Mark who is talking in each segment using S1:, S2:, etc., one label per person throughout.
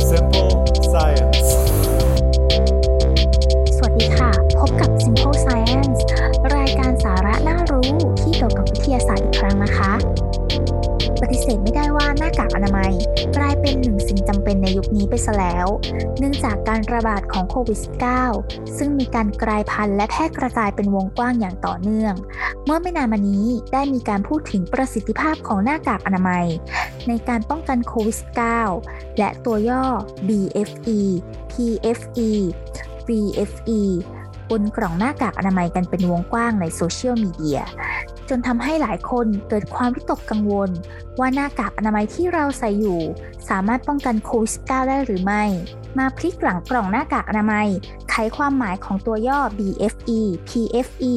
S1: Simple Science
S2: สวัสดีค่ะ พบกับ Simple Science รายการสาระน่ารู้ที่เกี่ยวกับวิทยาศาสตร์อีกครั้งนะคะ เสธไม่ได้ว่าหน้ากากอนามัย กลายเป็นหนึ่งสิ่งจำเป็นในยุคนี้ไปซะแล้ว เนื่องจากการระบาดของโควิด -19 ซึ่งมีการกลายพันธุ์และแพร่กระจายเป็นวงกว้างอย่างต่อเนื่อง เมื่อไม่นานมานี้ได้มีการพูดถึงประสิทธิภาพของหน้ากากอนามัย ในการป้องกันโควิด -19 และตัวย่อ BFE PFE VFE บนกล่องหน้ากากอนามัยกันเป็นวงกว้างในโซเชียลมีเดีย นทำให้หลายคนเกิดความวิตกกังวล ว่าหน้ากากอนามัยที่เราใส่อยู่ สามารถป้องกันโควิด -19 ได้หรือไม่ มาพลิกหลังกล่องหน้ากากอนามัย ไขความหมายของตัวย่อ BFE PFE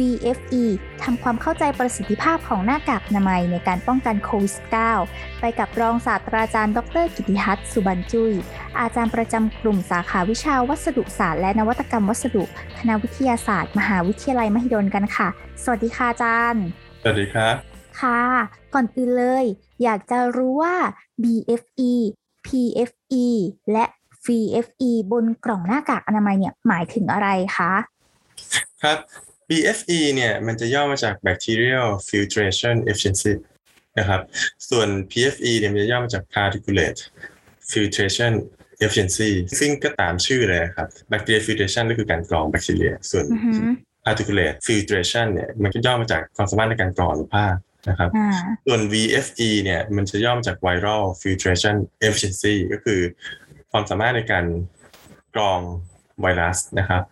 S2: VFE ทำความเข้าใจประสิทธิภาพของหน้ากากอนามัยในการป้องกันโควิด -19 ไปกับรองศาสตราจารย์ ดร กิติทัศน์สุบันจุย อาจารย์ประจำกลุ่มสาขาวิชาวัสดุศาสตร์และนวัตกรรมวัสดุ คณะวิทยาศาสตร์ มหาวิทยาลัยมหิดลกันค่ะ สวัสดีค่ะอาจารย์
S1: สวัสดีครับ
S2: ค่ะ ก่อนอื่นเลย อยากจะรู้ว่า BFE PFE และ VFE บนกล่องหน้ากากอนามัยเนี่ยหมายถึงอะไรคะ
S1: ครับ BFE เนี่ยมันจะย่อมาจาก Bacterial Filtration Efficiency นะครับ ส่วน PFE เนี่ยมันจะย่อมาจาก Particulate Filtration Efficiency ซึ่งก็ตามชื่อเลยครับ Bacterial Filtration ก็คือการกรองแบคทีเรีย ส่วน
S2: อือหือ
S1: Particulate Filtration เนี่ยมันก็ย่อมาจากความสามารถในการกรองหรือผ้านะครับ
S2: อ่า
S1: ส่วน VFE เนี่ยมันจะย่อมาจาก Viral Filtration Efficiency ก็คือความสามารถในการกรอง ไวรัสนะครับ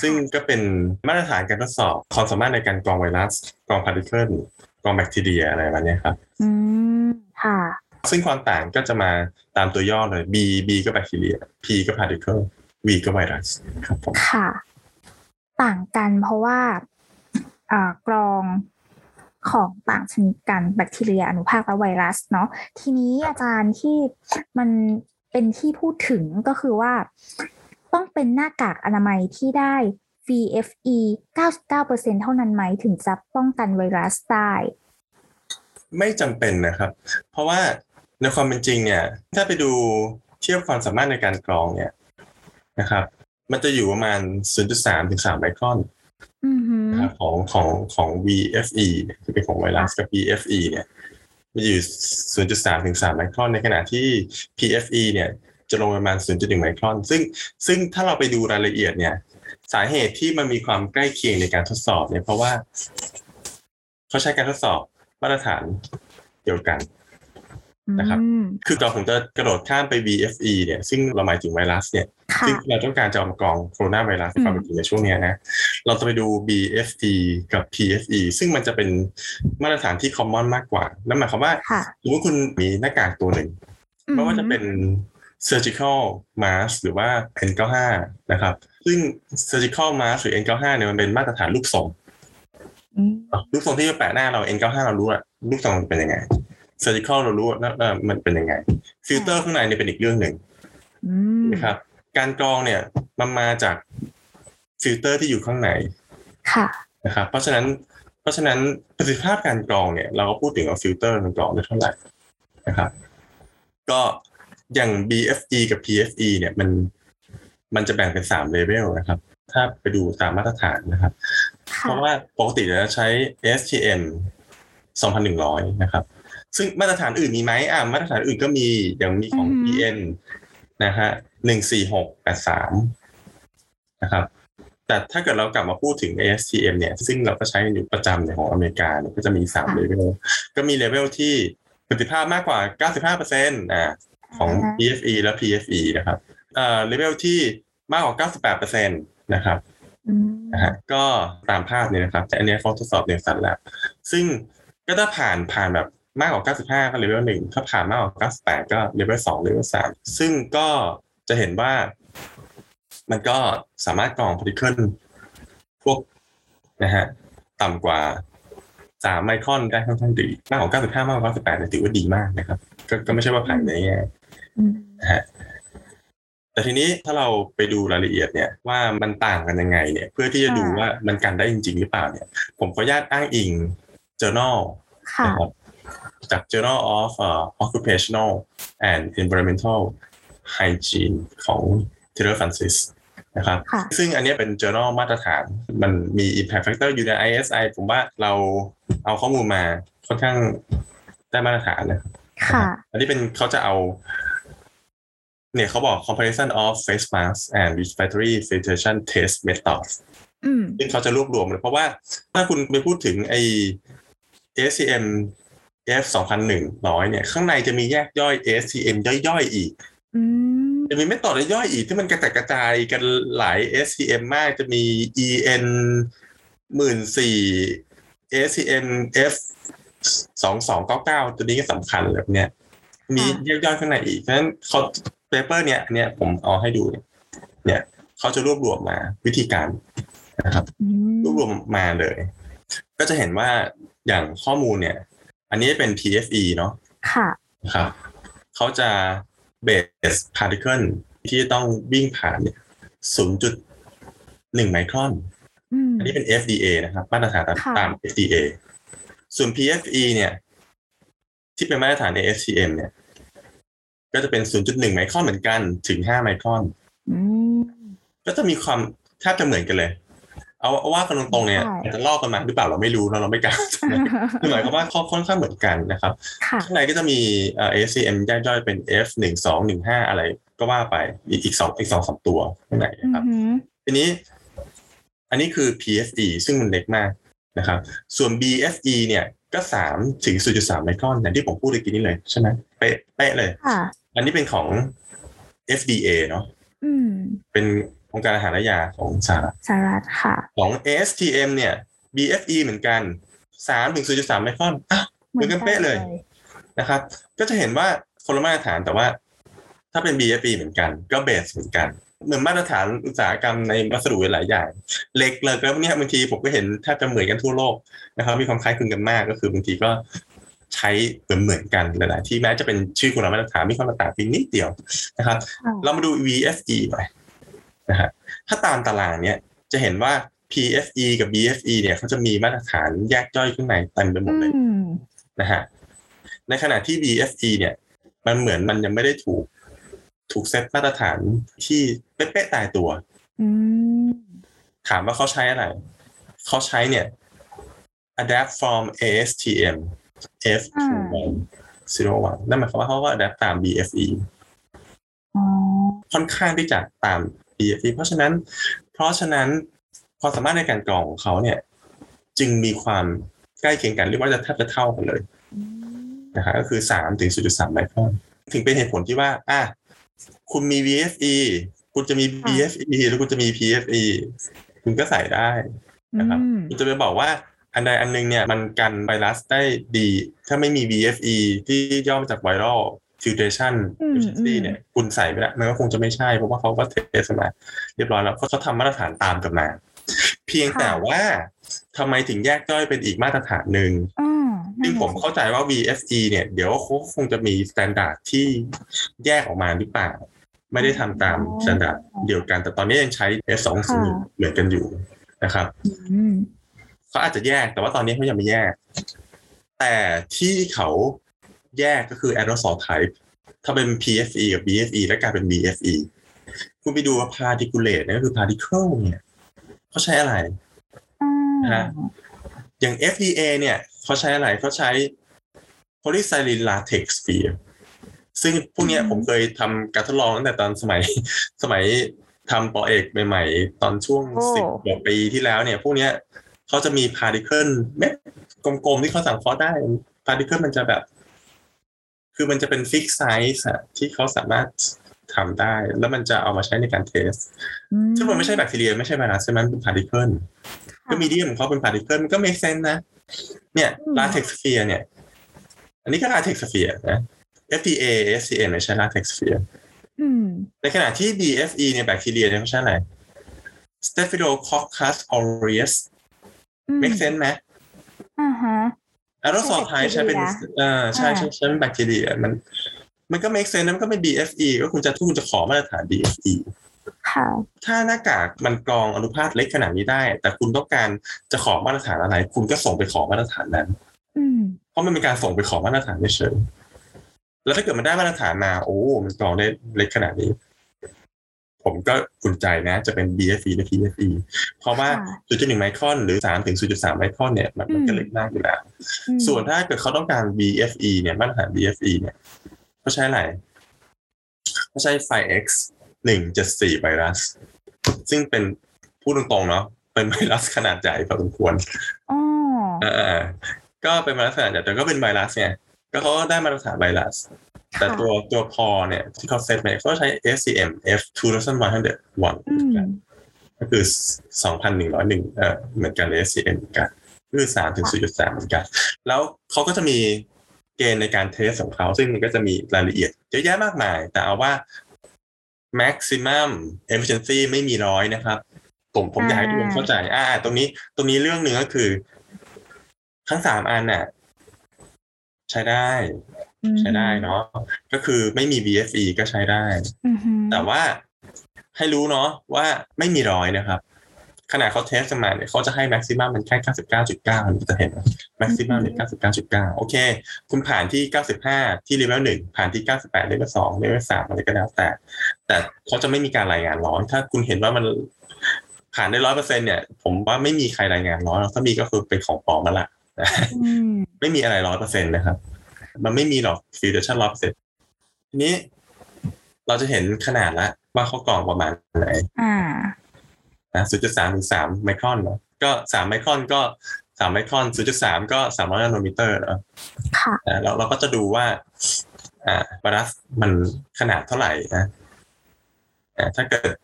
S1: ซึ่งก็เป็นมาตรฐานการทดสอบความสามารถในการกรองไวรัสกรอง particle กรองแบคทีเรียอะไรแบบเนี้ยครับ
S2: อืมค่ะ
S1: ซึ่งความต่างก็จะมาตามตัวย่อเลย B B ก็แบคทีเรีย P ก็ particle V ก็ไวรัสครับผม
S2: ค่ะ ต่างกันเพราะว่าอ่ากรองของต่างชนิดกันแบคทีเรียอนุภาคและไวรัสเนาะทีนี้อาจารย์ที่มันเป็นที่พูดถึงก็คือว่า ต้องเป็นหน้ากากอนามัยที่ได้ VFE 99%เท่านั้นไหมถึงจะป้องกันไวรัสได้
S1: ไม่จำเป็นนะครับ เพราะว่าในความเป็นจริงเนี่ย ถ้าไปดูเทียบความสามารถในการกรองเนี่ยนะครับ มันจะอยู่ประมาณ 0.3 ถึง 3 ไมครอน
S2: อือหือ
S1: นะครับของของของ VFE เนี่ยที่เป็นของไวรัสกับ PFE เนี่ย มันอยู่ 0.3 ถึง 3 ไมครอนในขณะที่ PFE เนี่ย จะลงประมาณ 0.1 ไมครอน ซึ่งซึ่งถ้าเราไปดูรายละเอียดเนี่ย สาเหตุที่มันมีความใกล้เคียงในการทดสอบเนี่ยเพราะว่า เขาใช้การทดสอบมาตรฐานเดียวกันนะครับ
S2: อืม
S1: คือก่อนผมจะกระโดดข้ามไป VFE เนี่ย ซึ่งเราหมายถึงไวรัสเนี่ย
S2: ค่ะ
S1: ซึ่งเราต้องการจะเอามากรองโคโรนาไวรัสในความเป็นจริงในช่วงเนี้ยนะ เราจะไปดู BFE กับ PFE ซึ่งมันจะเป็นมาตรฐานที่ common มากกว่า นั่นหมายความว่า
S2: ค่ะ
S1: สมมติคุณมีหน้ากากตัวหนึ่ง ไม่ว่าจะเป็น surgical mask หรือว่า N95 นะครับ ซึ่ง surgical mask หรือ N95 เนี่ยมันเป็นมาตรฐานรูปทรง
S2: อืม
S1: รูปทรงที่แปะหน้าเรา N95 เรารู้อะรูปทรงมันเป็นยังไง surgical เรารู้ว่าว่ามันเป็นยังไง ฟิลเตอร์ข้างในเนี่ยเป็นอีกเรื่องหนึ่ง
S2: อืม
S1: นะครับ การกรองเนี่ยมันมาจากฟิลเตอร์ที่อยู่ข้างใน
S2: ค่ะ
S1: นะครับเพราะฉะนั้นเพราะฉะนั้นประสิทธิภาพการกรองเนี่ย เราก็พูดถึงว่าฟิลเตอร์มันกรองได้เท่าไหร่นะครับ ก็ อย่าง BFE กับ PFE เนี่ยมันมันจะแบ่งเป็นสามเลเวลนะครับ ถ้าไปดูตามมาตรฐานนะครับ เพ
S2: ค่ะ
S1: ราะว่าปกติเราจะใช้ ASTM 2,100 นะครับ ซึ่งมาตรฐานอื่นมีไหมอ่ามาตรฐานอื่นก็มีอย่างมีของ
S2: อือฮึ
S1: EN นะฮะ14683นะครับ แต่ถ้าเกิดเรากลับมาพูดถึง ASTM เนี่ย ซึ่งเราก็ใช้กันอยู่ประจำในของอเมริกาเนี่ยก็จะมี3เลเวล ก็มีเลเวลที่ประสิทธิภาพมากกว่า95%อ่าของ
S2: อ่า ฮะ
S1: BFE และ PFE นะครับเอ่อเลเวลที่มากกว่า 98%นะครับ
S2: อืม
S1: นะฮะก็ตามภาพเนี่ยนะครับ แต่อันเนี้ยเขาทดสอบในสัตว์แลบซึ่งก็ถ้าผ่านผ่านแบบมากกว่า 95 ก็เลเวลหนึ่งถ้าผ่านมากกว่า 98 ก็เลเวลสองเลเวลสามซึ่งก็จะเห็นว่า มันก็สามารถกรอง particle พวกนะฮะต่ำกว่า 3 ไมครอนได้ค่อนข้างดีมากกว่า 95 มากกว่า 98เนี่ยถือว่าดีมากนะครับ ก็ก็ไม่ใช่ว่าผ่านในแง่
S2: อืม
S1: นะฮะแต่ทีนี้ถ้าเราไปดูรายละเอียดเนี่ยว่ามันต่างกันยังไงเนี่ย เพื่อที่จะดูว่ามันกันได้จริง ๆ หรือเปล่าเนี่ย ผมขออนุญาตอ้างอิง journal
S2: ค่ะ
S1: นะครับจาก Journal of uh, Occupational and Environmental Hygiene ของ Taylor Francis นะครับ
S2: ค่ะ
S1: ซึ่งอันเนี้ยเป็น journal มาตรฐาน มันมี impact factor อยู่ใน ISI ผมว่าเราเอาข้อมูลมาค่อนข้างได้มาตรฐานนะครับ
S2: ค่ะ
S1: อันนี้เป็นเขาจะเอา เนี่ยเขาบอก comparison of face mask and respiratory filtration test methods
S2: อืม
S1: ซึ่งเขาจะรวบรวมเลยเพราะว่าถ้าคุณไปพูดถึงไอ ACM F 2100เนี่ย ข้างในจะมีแยกย่อย ACM ย่อยๆอีก
S2: อืม
S1: จะมีไม่ต่อและย่อยอีกที่มันกระจัดกระจายกันหลาย SCM มากจะมี EN หมื่นสี่ SCM F สองสองเก้าเก้าตัวนี้ก็สำคัญแบบเนี้ยมีแยกย่อยข้างในอีกเพราะฉะนั้นเขา เปเปอร์เนี้ยเนี่ยผมเอาให้ดูเนี่ยเขาจะรวบรวมมาวิธีการนะครับ
S2: อืม
S1: รวบรวมมาเลย ก็จะเห็นว่าอย่างข้อมูลเนี่ย อันนี้เป็น PFE เนาะ
S2: ค่ะ
S1: นะครับเขาจะเบสพาร์ติเคิลที่จะต้องวิ่งผ่านเนี่ย0.1ไมครอน
S2: อืม
S1: อันนี้เป็น FDA นะครับ มาตรฐานตาม
S2: ค่ะ
S1: ตาม FDA ส่วน PFE เนี่ย ที่เป็นมาตรฐาน ASTM เนี่ย ก็จะเป็น 0.1 ไมครอนเหมือนกันถึง 5 ไมครอน
S2: อืม
S1: ก็จะมีความแทบจะเหมือนกันเลย เอาเอาว่ากันตรงๆเนี่ย
S2: ใช่
S1: อาจจะลอกกันมาหรือเปล่าเราไม่รู้เราเราไม่กล้าคือหมายความว่าข้อค่อนข้างเหมือนกันนะครับ
S2: ค่ะ
S1: ข้างในก็จะมีเอ่อ ACM ย่อยๆเป็น F หนึ่งสองหนึ่งห้าอะไรก็ว่าไปอีกอีกสองอีกสองสามตัวข้างใน
S2: อื
S1: นะครับ
S2: ม
S1: ทีนี้ อันนี้คือ PFE ซึ่งมันเล็กมากนะครับ ส่วน BFE เนี่ยก็สามถึง0.3ไมครอนอย่างที่ผมพูดเมื่อกี้นี้เลยใช่ไหมเป๊ะเป๊ะเลย
S2: ค่ะ
S1: อันนี้เป็นของ FDA เนาะ
S2: อืม
S1: เป็นองค์การอาหารและยาของสหรัฐ
S2: สหรัฐค่ะ
S1: ของ ASTM เนี่ย BFE เหมือนกัน3ถึง0.3ไมครอนอะเหมือนกันเป๊ะเลยนะครับ ก็จะเห็นว่าคนละมาตรฐานแต่ว่า ถ้าเป็น BFE เหมือนกัน ก็เบสเหมือนกันเหมือนมาตรฐานอุตสาหกรรมในวัสดุหลายอย่าง เหล็กเหล็กแล้วเนี่ยบางทีผมก็เห็นแทบจะเหมือนกันทั่วโลกนะครับ มีความคล้ายคลึงกันมากก็คือบางทีก็ ใช้เหมือนเหมือนกันหลายๆที่แม้จะเป็นชื่อคนละมาตรฐานมีความแตกต่างเพียงนิดเดียวนะครับ
S2: ค่ะ
S1: เรามาดู VFE หน่อยนะฮะถ้าตามตารางเนี้ยจะเห็นว่า PFE กับ BFE เนี่ยเขาจะมีมาตรฐานแยกย่อยข้างในเต็มไปหมดเลย
S2: อืม
S1: นะฮะในขณะที่ BFE เนี่ย มันเหมือนมันยังไม่ได้ถูก ถูกเซตมาตรฐานที่เป๊ะๆตายตัว
S2: อืม
S1: ถามว่าเขาใช้อะไร เขาใช้เนี่ย adapt from ASTM F2101 นั่นหมายความว่าเขาก็ adapt ตาม BFE
S2: อ๋อ
S1: ค่อนข้างที่จะตาม BFE เพราะฉะนั้น เพราะฉะนั้นความสามารถในการกรองของเขาเนี่ย จึงมีความใกล้เคียงกันเรียกว่าจะแทบจะเท่ากันเลย
S2: อืม
S1: นะครับก็คือ3ถึง0.3ไมครอนถึงเป็นเหตุผลที่ว่า อะคุณมี VFE คุณจะมี BFE หรือคุณจะมี PFE คุณก็ใส่ได้นะครับ
S2: อืม
S1: คุณจะไปบอกว่า อันใดอันหนึงเนี่ยมันกันไวรัสได้ดี ถ้าไม่มี VFE ที่ย่อมาจาก viral filtration
S2: อืม
S1: efficiency
S2: อืม
S1: เนี่ยคุณใส่ไปแล้วมันก็คงจะไม่ใช่ เพราะว่าเขาก็เทสมา เรียบร้อยแล้วเขาเขาทำมาตรฐานตามกันมา เพียงแต่ว่าทำไมถึงแยกย่อยเป็นอีกมาตรฐานหนึ่ง
S2: อืม
S1: ซึ่งผมเข้าใจว่า VFE เนี่ย เดี๋ยวเขาคงจะมี standard ที่แยกออกมาหรือเปล่า ไม่ได้ทำตาม standard เดียวกัน แต่ตอนนี้ยังใช้ F2 เหมือนกันอยู่นะครับ
S2: อืม
S1: เขาอาจจะแยก แต่ว่าตอนนี้เขายังไม่แยก แต่ที่เขาแยกก็คือ aerosol type ถ้าเป็น PFE กับ BFE แล้วกลายเป็น BFE คุณไปดูว่า particulate เนี่ยก็คือ particle เนี่ยเขาใช้อะไร
S2: อืม
S1: ฮะอย่าง FDA เนี่ยเขาใช้อะไรเขาใช้ polystyrene latex sphere ซึ่งพวกเนี้ยผมเคยทำการทดลองตั้งแต่ตอนสมัยสมัยทำปอเอกใหม่ ๆ ตอนช่วงสิบกว่าปีที่แล้วเนี่ย พวกเนี้ย เขาจะมี particle เม็ดกลมๆที่เขาสั่งเคอได้ particle มันจะแบบ คือมันจะเป็น fix size อะที่เขาสามารถทำได้ แล้วมันจะเอามาใช้ในการเทส
S2: อื
S1: ซึ่งมันไม่ใช่แบคทีเรียไม่ใช่ไวรัสใช่ไหมมันเป็น particle ก็มีเดียมของเขาเป็น particle มันก็ make sense นะ เนี่ย latex sphere เนี่ย อันนี้ก็ latex sphere นะ FDA SCM เนี่ยใช้ latex sphere
S2: อืม
S1: ในขณะที่ BFE เนี่ยแบคทีเรียเนี่ยเขาใช้อะไร Staphylococcus aureus
S2: อืม
S1: make sense ไหม
S2: อ่าฮะ
S1: aerosol
S2: ใช่
S1: type ใช้เป็น
S2: แบคทีเรีย
S1: เอ่าใช่
S2: อ่า
S1: ใช่ใช้เป็นแบคทีเรียมัน มันก็ make sense นะมันก็ไม่ BFE ก็คุณจะทุกคุณจะขอมาตรฐาน BFE
S2: ค่ะ
S1: ถ้าหน้ากากมันกรองอนุภาคเล็กขนาดนี้ได้ แต่คุณต้องการจะขอมาตรฐานอะไร คุณก็ส่งไปขอมาตรฐานนั้น
S2: อืม
S1: เพราะมันเป็นการส่งไปขอมาตรฐานเฉยๆแล้วถ้าเกิดมันได้มาตรฐานมาโอ้ มันกรองได้เล็กขนาดนี้ ผมก็อุ่นใจนะจะเป็น BFE และ PFE เพราะว่า 0.1 ไมครอนหรือ 3 ถึง 0.3 ไมครอนเนี่ยมันมันก็เล็กมากอยู่แล้ว ส่วนถ้าเกิดเขาต้องการ BFE เนี่ยมาตรฐาน BFE เนี่ยเขาใช้อะไรเขาใช้ 5X 174 ไวรัส ซึ่งเป็นพูดตรงๆเนาะเป็นไวรัสขนาดใหญ่พอสมควร
S2: อ๋อ
S1: อ่าก็เป็นไวรัสขนาดใหญ่แต่ก็เป็นไวรัสเนี่ยก็เขาก็ได้มาตรฐานไวรัส แต่ตัวตัวพอเนี่ยที่เขาเซตมาเขาใช้ SCM F 2101
S2: อืม
S1: ก็คือ 2,101เอ่อเหมือนกัน SCM เหมือนกันคือ3ถึง4.3เหมือนกัน แล้วเขาก็จะมีเกณฑ์ในการเทสของเขา ซึ่งมันก็จะมีรายละเอียดเยอะแยะมากมาย แต่เอาว่า maximum efficiency ไม่มีร้อยนะครับ ผมผมอยากให้ทุกคนเข้าใจ อ่า ตรงนี้ ตรงนี้เรื่องหนึ่งก็คือ ทั้งสามอันน่ะ ใช้ได้ ใช้ได้เนาะก็คือไม่มี BFE ก็ใช้ได้
S2: อือหือ
S1: แต่ว่าให้รู้เนาะว่าไม่มีร้อยนะครับ ขนาดเขา test มาเนี่ยเขาจะให้ maximum มันแค่99.9นี่จะเห็น maximum เนี่ย99.9 โอเค คุณผ่านที่ 95 ที่เลเวล1ผ่านที่ 98เลเวล2เลเวล3อะไรก็แล้วแต่ แต่เขาจะไม่มีการรายงานร้อย ถ้าคุณเห็นว่ามันผ่านได้ร้อยเปอร์เซ็นต์เนี่ย ผมว่าไม่มีใครรายงานร้อยถ้ามีก็คือเป็นของปลอมมาละ
S2: อืม
S1: ไม่มีอะไรร้อยเปอร์เซ็นต์นะครับ มันไม่มีหรอกฟิวเจอร์ร้อยเปอร์เซ็นต์ทีนี้เราจะเห็นขนาดละว่าเขากรองประมาณไหน
S2: อ่า
S1: นะศูนย์จุดสามถึงสามไมครอนเนาะก็สามไมครอนก็สามไมครอนศูนย์จุดสามก็สามร้อย nanometer เนาะ
S2: ค่ะ
S1: อ่าเราเราก็จะดูว่า อ่าไวรัสมันขนาดเท่าไหร่นะอ่าถ้าเกิด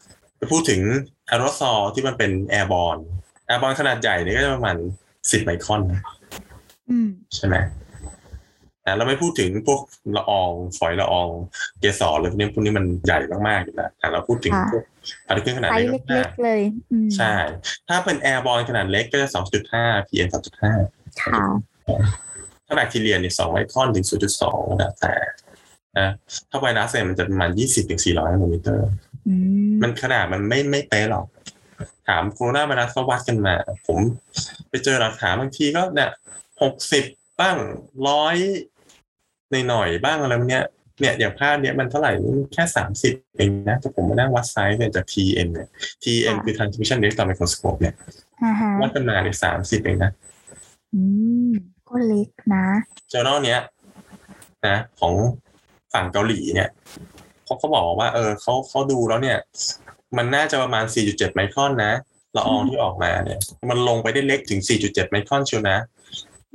S1: จะพูดถึงแอโรซอลที่มันเป็น airborne airborne ขนาดใหญ่เนี่ยก็จะประมาณสิบไมครอนนะ
S2: อืม
S1: ใช่ไหม อ่าเราไม่พูดถึงพวกละอองฝอยละอองเกสรเลยพวกนี้พวกนี้มันใหญ่มากๆอยู่แล้วอ่าเราพูดถึง
S2: ค่ะ
S1: พวก particle ขนาด
S2: ไซ
S1: เล็ก
S2: เล็
S1: มาก
S2: ๆเลยอืม
S1: ๆใช่ ถ้าเป็น airborne ขนาดเล็กก็จะ2.5 PM 3.5
S2: ค่ะ
S1: ถ้าแบคทีเรียเนี่ย2ไมครอนถึง0.2แล้วแต่นะถ้าไวรัสเนี่ยมันจะประมาณ20ถึง400 nanometer
S2: อืม
S1: มันขนาดมันไม่ไม่เป๊ะหรอก ถามโคโรนาไวรัสเขาวัดกันมา ผมไปเจอหลักฐานบางทีก็เนี่ยหกสิบบ้างร้อยใน หน่อยๆบ้างอะไรพวกเนี้ยเนี่ยอย่างภาพเนี้ยมันเท่าไหร่นี่แค่สามสิบเองนะแต่ผมมานั่งวัดไซส์เนี่ยจาก TN เนี่ย TN คือ transmission rate ต่อ microscope เนี่ย
S2: อ่าฮะ
S1: วัดกันมาเนี่ยสามสิบเองนะ
S2: อืมก็เล็กนะ
S1: journal เนี้ยนะของฝั่งเกาหลีเนี่ยเขาเขาบอกว่า เออเขาเขาดูแล้วเนี่ย มันน่าจะประมาณ 4.7 ไมครอนนะละอองที่ออกมาเนี่ย มันลงไปได้เล็กถึง 4.7 ไมครอนเชียวนะ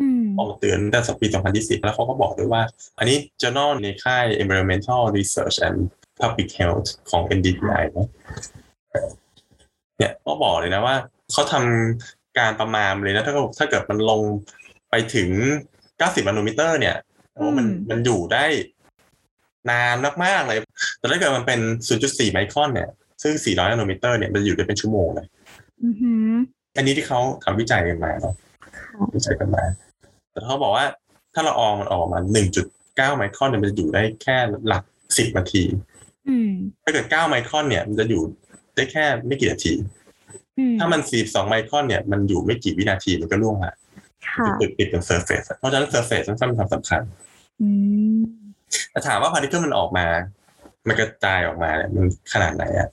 S2: อืม
S1: ออกเตือนตั้งแต่ปี 2020แล้วเขาก็บอกด้วยว่า อันนี้ journal ในค่าย environmental research and public health ของ NDPI เนอะเนี่ยก็บอกเลยนะว่า เขาทำการประมาณเลยนะ ถ้าเกิดถ้าเกิดมันลงไปถึง 90 นาโนมิเตอร์เนี่ยโอ้มัน
S2: อืม
S1: มันอยู่ได้นานมากๆเลย แต่ถ้าเกิดมันเป็น 0.4 ไมครอนเนี่ย ซึ่ง 400 นาโนมิเตอร์เนี่ย มันอยู่ได้เป็นชั่วโมงเลย
S2: อือหือ
S1: อันนี้ที่เขาทำวิจัยกันมาเนาะ
S2: ค่ะ
S1: วิจัยกันมา แต่เขาบอกว่าถ้าละอองมันออกมา1.9ไมครอนเนี่ยมันจะอยู่ได้แค่หลัก10นาที
S2: อืม
S1: ถ้าเกิด9ไมครอนเนี่ย มันจะอยู่ได้แค่ไม่กี่นาที
S2: อืม
S1: ถ้ามัน42ไมครอนเนี่ยมันอยู่ไม่กี่วินาทีมันก็ร่วงละ
S2: ค่ะ
S1: จะติดติดเป็น surface เพราะฉะนั้น surface มันมีความสำคัญ
S2: อืม
S1: แต่ถามว่า particle มันออกมา มันกระจายออกมาเนี่ยมันขนาดไหนอะ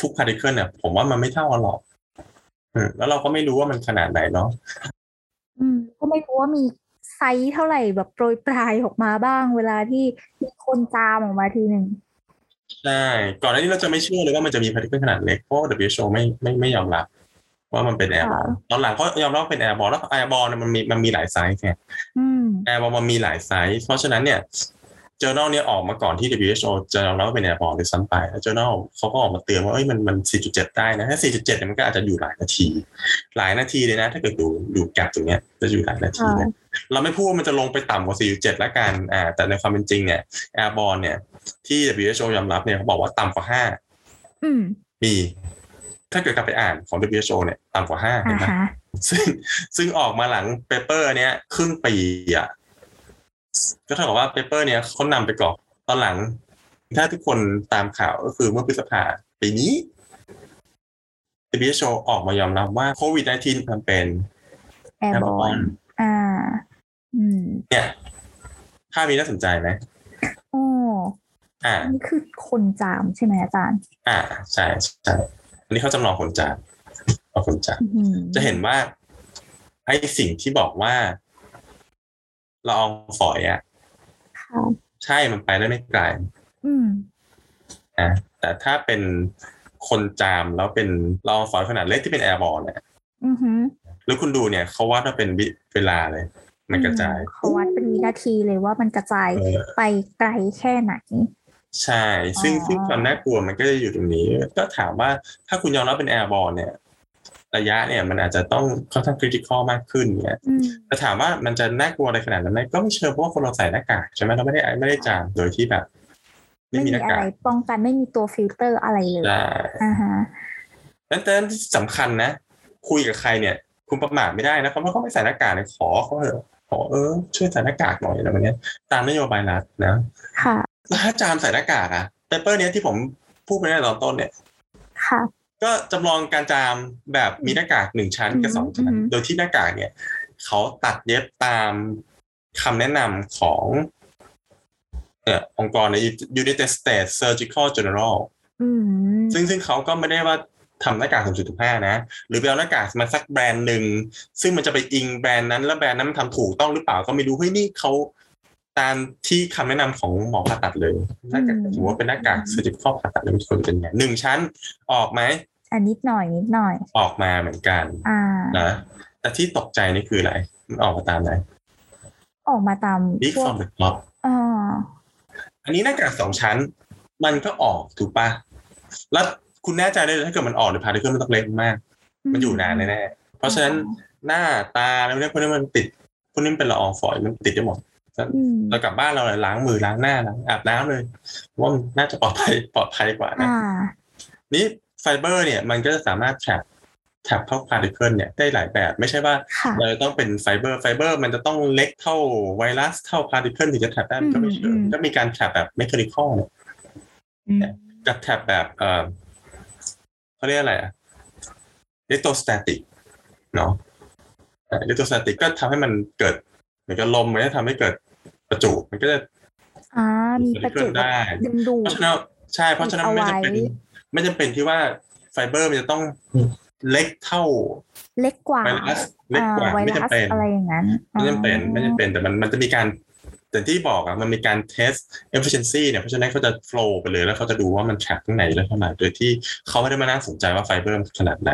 S1: ทุก particle เนี่ยผมว่ามันไม่เท่ากันหรอกอืมแล้วเราก็ไม่รู้ว่ามันขนาดไหนเนาะ
S2: อืมก็ไม่รู้ว่ามีไซส์เท่าไหร่แบบโปรยปรายออกมาบ้าง เวลาที่มีคนจามออกมาทีหนึ่ง
S1: ใช่ก่อนหน้านี้เราจะไม่เชื่อเลยว่ามันจะมี particle ขนาดเล็กเพราะว่า WHO ไม่ไม่ไม่ยอมรับว่ามันเป็น airborne ตอนหลังเขายอมรับว่าเป็น airborne แล้ว airborne มันมีมันมีหลายไซส์ไง
S2: อืม
S1: airborne มันมีหลายไซส์เพราะฉะนั้นเนี่ย journal เนี่ยออกมาก่อนที่ WHO จะยอมรับว่าเป็น airborne ด้วยซ้ำไปแล้ว journal เขาก็ออกมาเตือนว่าเอ้ยมันมัน 4.7 ได้นะถ้า 4.7 เนี่ยมันก็อาจจะอยู่หลายนาที หลายนาทีเลยนะ ถ้าเกิดดูดูแกลบตรงเนี้ยจะอยู่หลายนาทีนะเราไม่พูดว่ามันจะลงไปต่ำกว่า 4.7แล้วกันอ่าแต่ในความเป็นจริงเนี่ย airborne เนี่ยที่ WHO ยอมรับเนี่ยเขาบอกว่าต่ำกว่า
S2: อืม
S1: 5มี ถ้าเกิดกลับไปอ่านของ WHO เนี่ยต่ำกว่า5เห็
S2: อ่าน
S1: ไหม
S2: ฮะ
S1: ซึ่งซึ่งออกมาหลัง paper เนี้ยครึ่งปีอะ ก็เท่ากับว่า paper เนี้ยเขานำไปก่อนตอนหลัง ถ้าทุกคนตามข่าวก็คือเมื่อพฤษภาปีนี้ WHO ออกมายอมรับว่าโควิด -19 มันเป็น
S2: airborne อ่า อืม
S1: เนี่ยภาพนี้น่าสนใจไหม
S2: โอ้อ๋อ
S1: อ่า
S2: อันนี้คือคนจามใช่ไหมอาจารย์
S1: อ่า ใช่ใช่อันนี้เขาจำลองคนจามเอาคนจาม
S2: อื้อหือ
S1: จะเห็นว่าไอ้สิ่งที่บอกว่า ละอองฝอยอะ
S2: ค่ะ
S1: ใช่มันไปได้ไม่ไกล
S2: อืม
S1: นะแต่ถ้าเป็นคนจามแล้วเป็นละอองฝอยขนาดเล็กที่เป็นแอร์บอลเนี่ย
S2: อือหือ
S1: แล้วคุณดูเนี่ยเขาวัดว่าเป็นวิเวลาเลย มันกระจาย
S2: อืมเขาวัดเป็นวินาทีเลยว่ามันกระจาย
S1: เออ
S2: ไปไกลแค่ไหน
S1: ใช่ ซึ่ง
S2: อ๋อ
S1: ซึ่งความน่ากลัวมันก็จะอยู่ตรงนี้ ก็ถามว่าถ้าคุณยอมรับเป็น airborne เนี่ย ระยะเนี่ยมันอาจจะต้องค่อนข้าง critical มากขึ้นเนี่ย
S2: อืม
S1: แต่ถามว่ามันจะน่ากลัวอะไรขนาดนั้นไหมก็ไม่เชิงเพราะว่าคนเราใส่หน้ากากใช่ไหมเราไม่ได้ไม่ได้จามโดยที่แบบ ไม่
S2: ไม่
S1: มี
S2: มี
S1: หน้า
S2: อะไร
S1: กาก
S2: ป้องกันไม่มีตัวฟิลเตอร์อะไรเลย
S1: ได้
S2: อ่าฮะ
S1: นั้นแต่ที่สำคัญนะคุยกับใครเนี่ย คุณประมาทไม่ได้นะเพราะว่าเขาไม่ใส่หน้ากากเนี่ยขอเขาเถอะขอเออช่วยใส่หน้ากากหน่อยอะไรแบบเนี้ยตามนโยบายรัฐนะ
S2: ค่ะ
S1: แล้วถ้าจามใส่หน้ากากอะเปเปอร์เนี้ยที่ผมพูดไปในตอนต้นเนี่ย
S2: ค่ะ
S1: ก็จำลองการจามแบบมีหน้ากากหนึ่งชั้นกับสองชั้น
S2: อืม
S1: โดยที่หน้ากากเนี่ย เขาตัดเย็บตามคำแนะนำของเอ่อองค์กรใน United States Surgical General
S2: อืม
S1: ซึ่งซึ่งเขาก็ไม่ได้ว่าทำหน้ากากสมจุดห้านะ หรือไปเอาหน้ากากมาสักแบรนด์หนึ่ง ซึ่งมันจะไปอิงแบรนด์นั้น แล้วแบรนด์นั้นมันทำถูกต้องหรือเปล่าก็ไม่รู้เฮ้ยนี่เขา ตามที่คำแนะนำของหมอผ่าตัดเลยหน้ากากถือว่าเป็นหน้ากาก surgical ผ่าตัดเลยมันควรเป็นไงหนึ่งชั้นออกไหม
S2: อันนิดหน่อยนิดหน่อย
S1: ออกมาเหมือนกัน
S2: อ่า
S1: นะแต่ที่ตกใจนี่คืออะไรมันออกมาตามไหน
S2: ออกมาตาม
S1: Big
S2: พวก
S1: from the top
S2: อ่า
S1: อันนี้หน้ากากสองชั้น มันก็ออกถูกปะแล้วคุณแน่ใจได้เลยถ้าเกิดมันออกใน particle มันต้องเล็กมาก มันอยู่นานแน่ๆเพราะฉะนั้นหน้าตาอะไรพวกนี้พวกนี้มันติดพวกนี้มันเป็นละอองฝอยมันติดได้หมด
S2: อืม
S1: เรากลับบ้านเราเลยล้างมือล้างหน้าล้างอาบน้ำเลยว่ามันน่าจะปลอดภัยปลอดภัยกว่านะ
S2: อ่า
S1: นี่ไฟเบอร์เนี่ยมันก็จะสามารถ trap trap เข้า particle เนี่ยได้หลายแบบ ไม่ใช่ว่า
S2: ค่ะ
S1: เราจะต้องเป็น fiber fiber มันจะต้องเล็กเท่าไวรัสเท่า particle ถึงจะ trap ได้มันก็ไม่เชิง
S2: อืม
S1: ก็มีการ trap แบบ mechanical เนี่ย
S2: อืม
S1: กับ trap แบบเออเขาเรียกอะไรอะ electrostatic เนาะ electrostatic ก็ทำให้มันเกิดเหมือนกับลมมันจะทำให้เกิด ประจุมันก็จะ
S2: อ่ามีประจุ
S1: ได้
S2: ดึงดูด
S1: เพราะฉะนั้นใช่เพราะฉะนั้น
S2: เอาไว้
S1: ไม่จำเป็นไม่จำเป็นที่ว่าไฟเบอร์มันจะต้องเล็กเท่า
S2: เล็กกว่า
S1: ไวรัสเล็กกว่า
S2: ไวรัสอ่า
S1: ไม่จำเป็น
S2: อะไรอย่างนั้น
S1: ไม่จำเป็น
S2: อ๋อ
S1: ไม่จำเป็นแต่มันมันจะมีการแต่ที่บอกอะมันมีการ test efficiency เนี่ยเพราะฉะนั้นเขาจะ flow ไปเลยแล้วเขาจะดูว่ามัน track ตรงไหนแล้วเท่าไหร่โดยที่เขาไม่ได้มานั่งสนใจว่าไฟเบอร์ขนาดไหน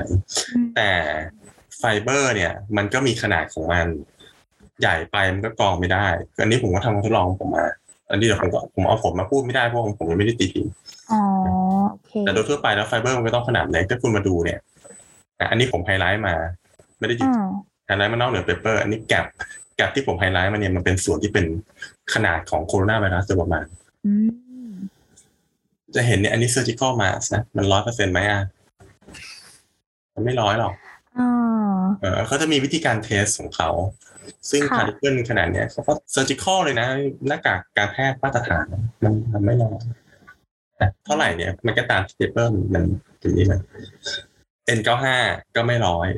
S2: อืม
S1: แต่ไฟเบอร์เนี่ยมันก็มีขนาดของมัน ใหญ่ไปมันก็กรองไม่ได้อันนี้ผมก็ทำการทดลองของผมมา อันนี้เดี๋ยวผมก็ผมเอาผมมาพูดไม่ได้เพราะของผมยังไม่ได้ตีพิมพ์
S2: อ๋อโอเค
S1: แต่โดยทั่วไปแล้วไฟเบอร์มันก็ต้องขนาดเล็กถ้าคุณมาดูเนี่ยอะอันนี้ผมไฮไลท์มา ไม่ได้หยิบ
S2: อ่า
S1: ไฮไลท์มานอกเหนือ paper อันนี้แกลบแกลบที่ผมไฮไลท์มาเนี่ยมันเป็นส่วนที่เป็นขนาดของโคโรนาไวรัสโดยประมาณ
S2: อืม
S1: จะเห็นเนี่ยอันนี้ surgical mask นะมันร้อยเปอร์เซ็นต์ไหมอะมันไม่ร้อยหรอก
S2: อ่า
S1: เออเขาจะมีวิธีการ test ของเขา ซึ่ง
S2: ค่ะ
S1: particle ขนาดเนี้ยเขาก็ surgical เลยนะหน้ากากการแพทย์มาตรฐานมันมันไม่ร้อยแต่เท่าไหร่เนี่ย มันก็ตามที่เปเปอร์มันถึงนี้มัน N95 ก็ไม่ร้อย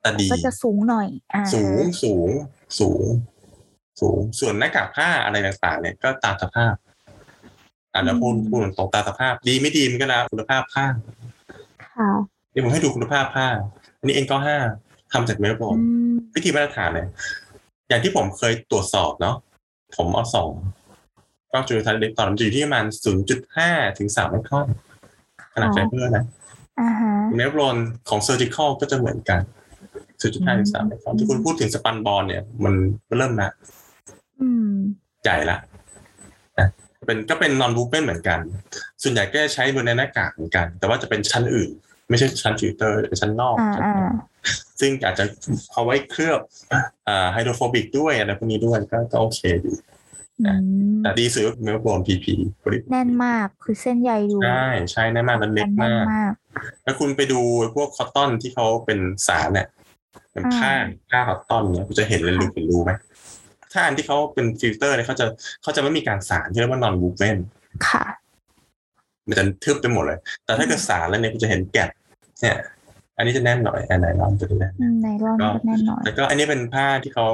S1: แต่ดี
S2: ก็จะสูงหน่อยอ่า
S1: สูงสูง สูง สูง ส่วนหน้ากากผ้าอะไรต่างๆ เนี่ยก็ตามสภาพอะแล้วพูดพูดตรงตามสภาพ ดีไม่ดีมันก็แล้วคุณภาพผ้า
S2: ค่ะ
S1: เดี๋ยวผมให้ดูคุณภาพผ้า อันนี้ N95 ทำจากเมลโบ
S2: อื
S1: น
S2: ม
S1: วิธีมาตรฐานเลยอย่างที่ผมเคยตรวจสอบเนาะผมเอาสองกล้องจุลทรรศน์เล็กตอนมันจะอยู่ที่ประมาณ0.5ถึง3ไมครอนขนาดไฟเบอร์นะ
S2: อ่าฮะ
S1: เมลโบนของ Surgical ก็จะเหมือนกัน0.5ถึง3ไมครอนที่คุณพูดถึงสปันบอลเนี่ย มันเริ่มละ
S2: อืม
S1: ใหญ่ละนะเป็นก็เป็น non movement เหมือนกัน ส่วนใหญ่ก็จะใช้บนในหน้ากากเหมือนกัน แต่ว่าจะเป็นชั้นอื่น ไม่ใช่ชั้นฟิลเตอร์เป็นชั้นนอก
S2: อ่า
S1: ชั้น
S2: อ่า
S1: นอก ซึ่งอาจจะเอาไว้เคลือบอ่า hydrophobic ด้วยอะไรพวกนี้ด้วยก็ก็โอเคอยู่
S2: อืม
S1: แต่ดีสุด meltblown PP
S2: แน่นมากคือเส้นใยดู
S1: ใช่ใช่แน่นมากและเล็ก
S2: แน่น
S1: มาก
S2: มาก
S1: แล้วคุณไปดูพวก cotton ที่เขาเป็นสานเนี่ยเป็นผ้า
S2: อ่า
S1: ผ้า cotton เนี่ยคุณจะเห็นเลยรูเห็นรูไหมถ้าอันที่เขาเป็นฟิลเตอร์เนี่ยเขาจะเขาจะไม่มีการสารที่เรียกว่า non movement
S2: ค่ะ
S1: มันจะทึบไปหมดเลย แต่ถ้าเกิดสารแล้วเนี่ยคุณจะเห็นแกลบ เนี่ย อันนี้จะแน่นหน่อยอันไหนลองจะแน่น
S2: อืมไนลอน
S1: ก็
S2: ก็แน่นหน่อย
S1: แล้วก็อันนี้เป็นผ้าที่เขา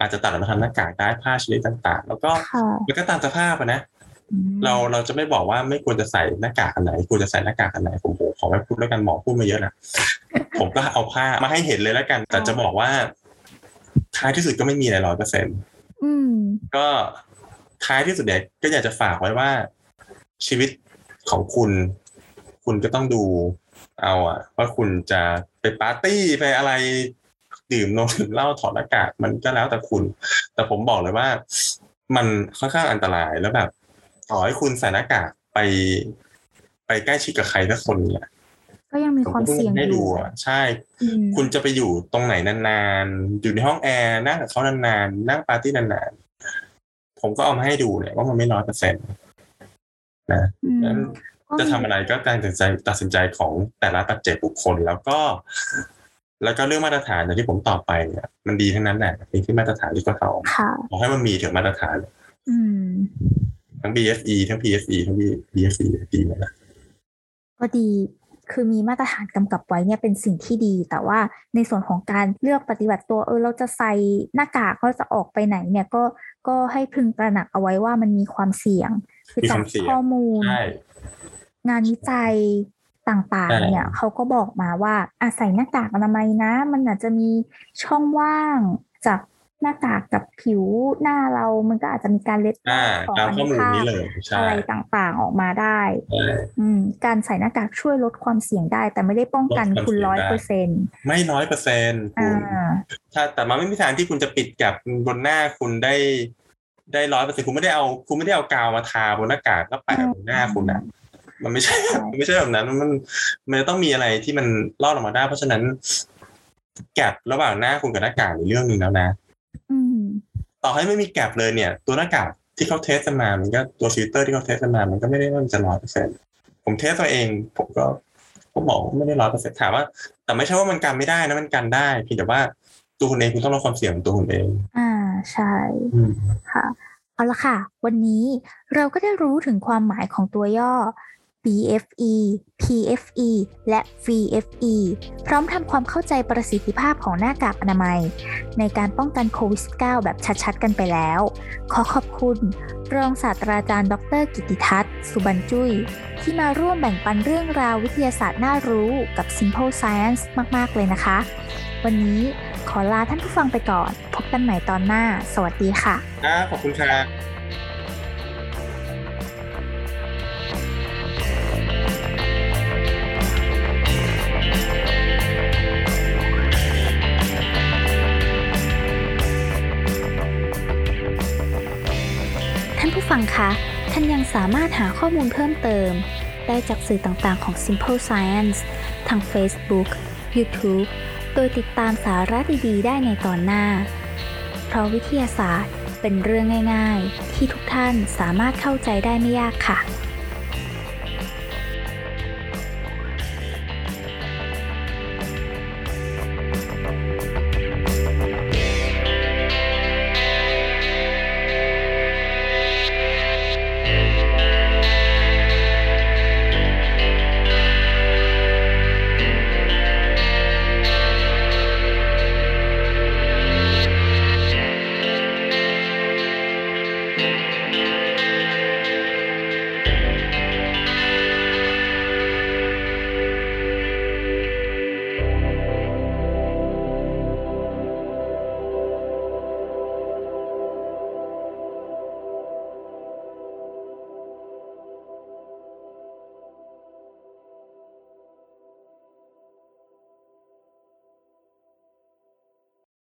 S1: อาจจะตัดออกมาทำหน้ากากได้ผ้าชนิดต่างๆ แล้วก็
S2: ค่ะ
S1: มันก็ตามสภาพอะนะ
S2: อืม
S1: เราเราจะไม่บอกว่าไม่ควรจะใส่หน้ากากอันไหนควรจะใส่หน้ากากอันไหนผมโหขอไม่พูดแล้วกันหมอพูดมาเยอะนะผมก็เอาผ้ามาให้เห็นเลยแล้วกัน แต่จะบอกว่าท้ายที่สุดก็ไม่มีอะไรร้อยเปอร์เซ็นต์
S2: อืม
S1: ก็ท้ายที่สุดเนี่ยก็อยากจะฝากไว้ว่าชีวิตของคุณ คุณก็ต้องดู เอาอะว่าคุณจะไปปาร์ตี้ไปอะไรดื่มนมดื่มเหล้าถอดหน้ากากมันก็แล้วแต่คุณ แต่ผมบอกเลยว่า มันค่อนข้างอันตรายแล้วแบบต่อให้คุณใส่หน้ากากไป ไปใกล้ชิดกับใครสักคนเนี่ย
S2: ก็ยังมี
S1: ผม
S2: ความ
S1: ก็เพิ่ง
S2: เสี่ยง
S1: ให้
S2: อ
S1: ดู
S2: ยู่
S1: อะใช่
S2: อืม
S1: คุณจะไปอยู่ตรงไหนนานๆ อยู่ในห้องแอร์นั่งกับเขานานๆ นั่งปาร์ตี้นานๆ ผมก็เอามาให้ดูเนี่ยว่ามันไม่ร้อยเปอร์เซ็นต์นะ
S2: อืม
S1: นั้น
S2: ก็
S1: จะทำอะไรก็การตัดสินใจตัดสินใจของแต่ละปัจเจกบุคคลแล้วก็ แล้วก็เรื่องมาตรฐานอย่างที่ผมตอบไปเนี่ยมันดีทั้งนั้นแหละนี่ที่มาตรฐานที่ก็เขา
S2: ค่ะ
S1: ขอให้มันมีถึงมาตรฐาน
S2: อืม
S1: ทั้ง BSE ทั้ง PSE ทั้ง BSE ดีหมดนะ
S2: ก็ดีคือมีมาตรฐานกำกับไว้เนี่ยเป็นสิ่งที่ดี แต่ว่าในส่วนของการเลือกปฏิบัติตัวเออเราจะใส่หน้ากากเราจะออกไปไหนเนี่ยก็ก็ให้พึงตระหนักเอาไว้ว่ามันมีความเสี่ยง คือ
S1: มีค
S2: จาก
S1: วามเสี่ยง
S2: ข้อมูล
S1: ใช่
S2: งานวิจัยต่าง
S1: ใช่
S2: ๆเนี่ยเขาก็บอกมาว่าอาศัยหน้ากากอนามัยนะ มันอาจจะมีช่องว่างจากหน้ากากกับผิวหน้าเรา มันก็อาจจะมีการเล็ดลอ
S1: อ่า
S2: ดของ
S1: ตาม
S2: อ
S1: ข้อ
S2: นุ
S1: มูล
S2: ภา
S1: นี้
S2: ค
S1: เลยใช่
S2: อะไรต่างๆออกมาได้
S1: ใช่
S2: อืมการใส่หน้ากากช่วยลดความเสี่ยงได้ แต่ไม่ได้ป้องกัน
S1: ลดความ
S2: คุณ
S1: เสี่ยง
S2: ร้อย
S1: ได้
S2: เปอร์เซ็นต์
S1: ไม่ร้อยเปอร์เซ็นต์คุ
S2: อ่
S1: ณาถ้าแต่มันไม่มีทางที่คุณจะปิดแกับบนหน้าคุณได้ได้ร้อยเปอร์เซ็นคุณไม่ได้เอาคุณไม่ได้เอากาวมาทาบนหน้ากากแล้วแปะบนหน้าคุณอะ มันไม่ใช่มันไม่ใช่แบบนั้น มันมันจะต้องมีอะไรที่มันรอดออกมาได้ เพราะฉะนั้นแกลบระหว่างหน้าคุณกับหน้ากากในเรื่องหนึ่งแล้วนะ
S2: อืม
S1: ต่อให้ไม่มีแกลบเลยเนี่ย ตัวหน้ากากที่เขา test กันมา มันก็ตัวฟิลเตอร์ที่เขา test กันมา มันก็ไม่ได้ว่ามันจะร้อยเปอร์เซ็นผม test ตัวเอง ผมก็ผมบอกว่าไม่ได้ร้อยเปอร์เซ็นถามว่า แต่ไม่ใช่ว่ามันกันไม่ได้นะมันกันได้เพียงแต่ว่าตัวคุณเองคุณต้องลดความเสี่ยงของตัวคุณเอง
S2: อ่าใช่
S1: อืม
S2: ค่ะเอาละค่ะ วันนี้เราก็ได้รู้ถึงความหมายของตัวย่อ BFE PFE และ VFE พร้อมทำความเข้าใจประสิทธิภาพของหน้ากากอนามัย ในการป้องกันโควิด -19 แบบชัดๆ กันไปแล้ว ขอขอบคุณ รองศาสตราจารย์ ดร กิติทัศน์ สุบรรจุยที่มาร่วมแบ่งปันเรื่องราววิทยาศาสตร์น่ารู้กับ Simple Science มาก ๆ เลยนะคะ วันนี้ขอลาท่านผู้ฟังไปก่อน พบกันใหม่ตอนหน้า สวัสดีค่ะ
S1: ขอบคุณครับ
S2: ฟังคะท่านยังสามารถหาข้อมูลเพิ่มเติม ได้จากสื่อต่างๆของ Simple Science ทาง Facebook YouTube โดยติดตามสาระดีๆ ได้ในตอนหน้า เพราะวิทยาศาสตร์เป็นเรื่องง่าย ๆ ที่ทุกท่านสามารถเข้าใจได้ไม่ยากค่ะ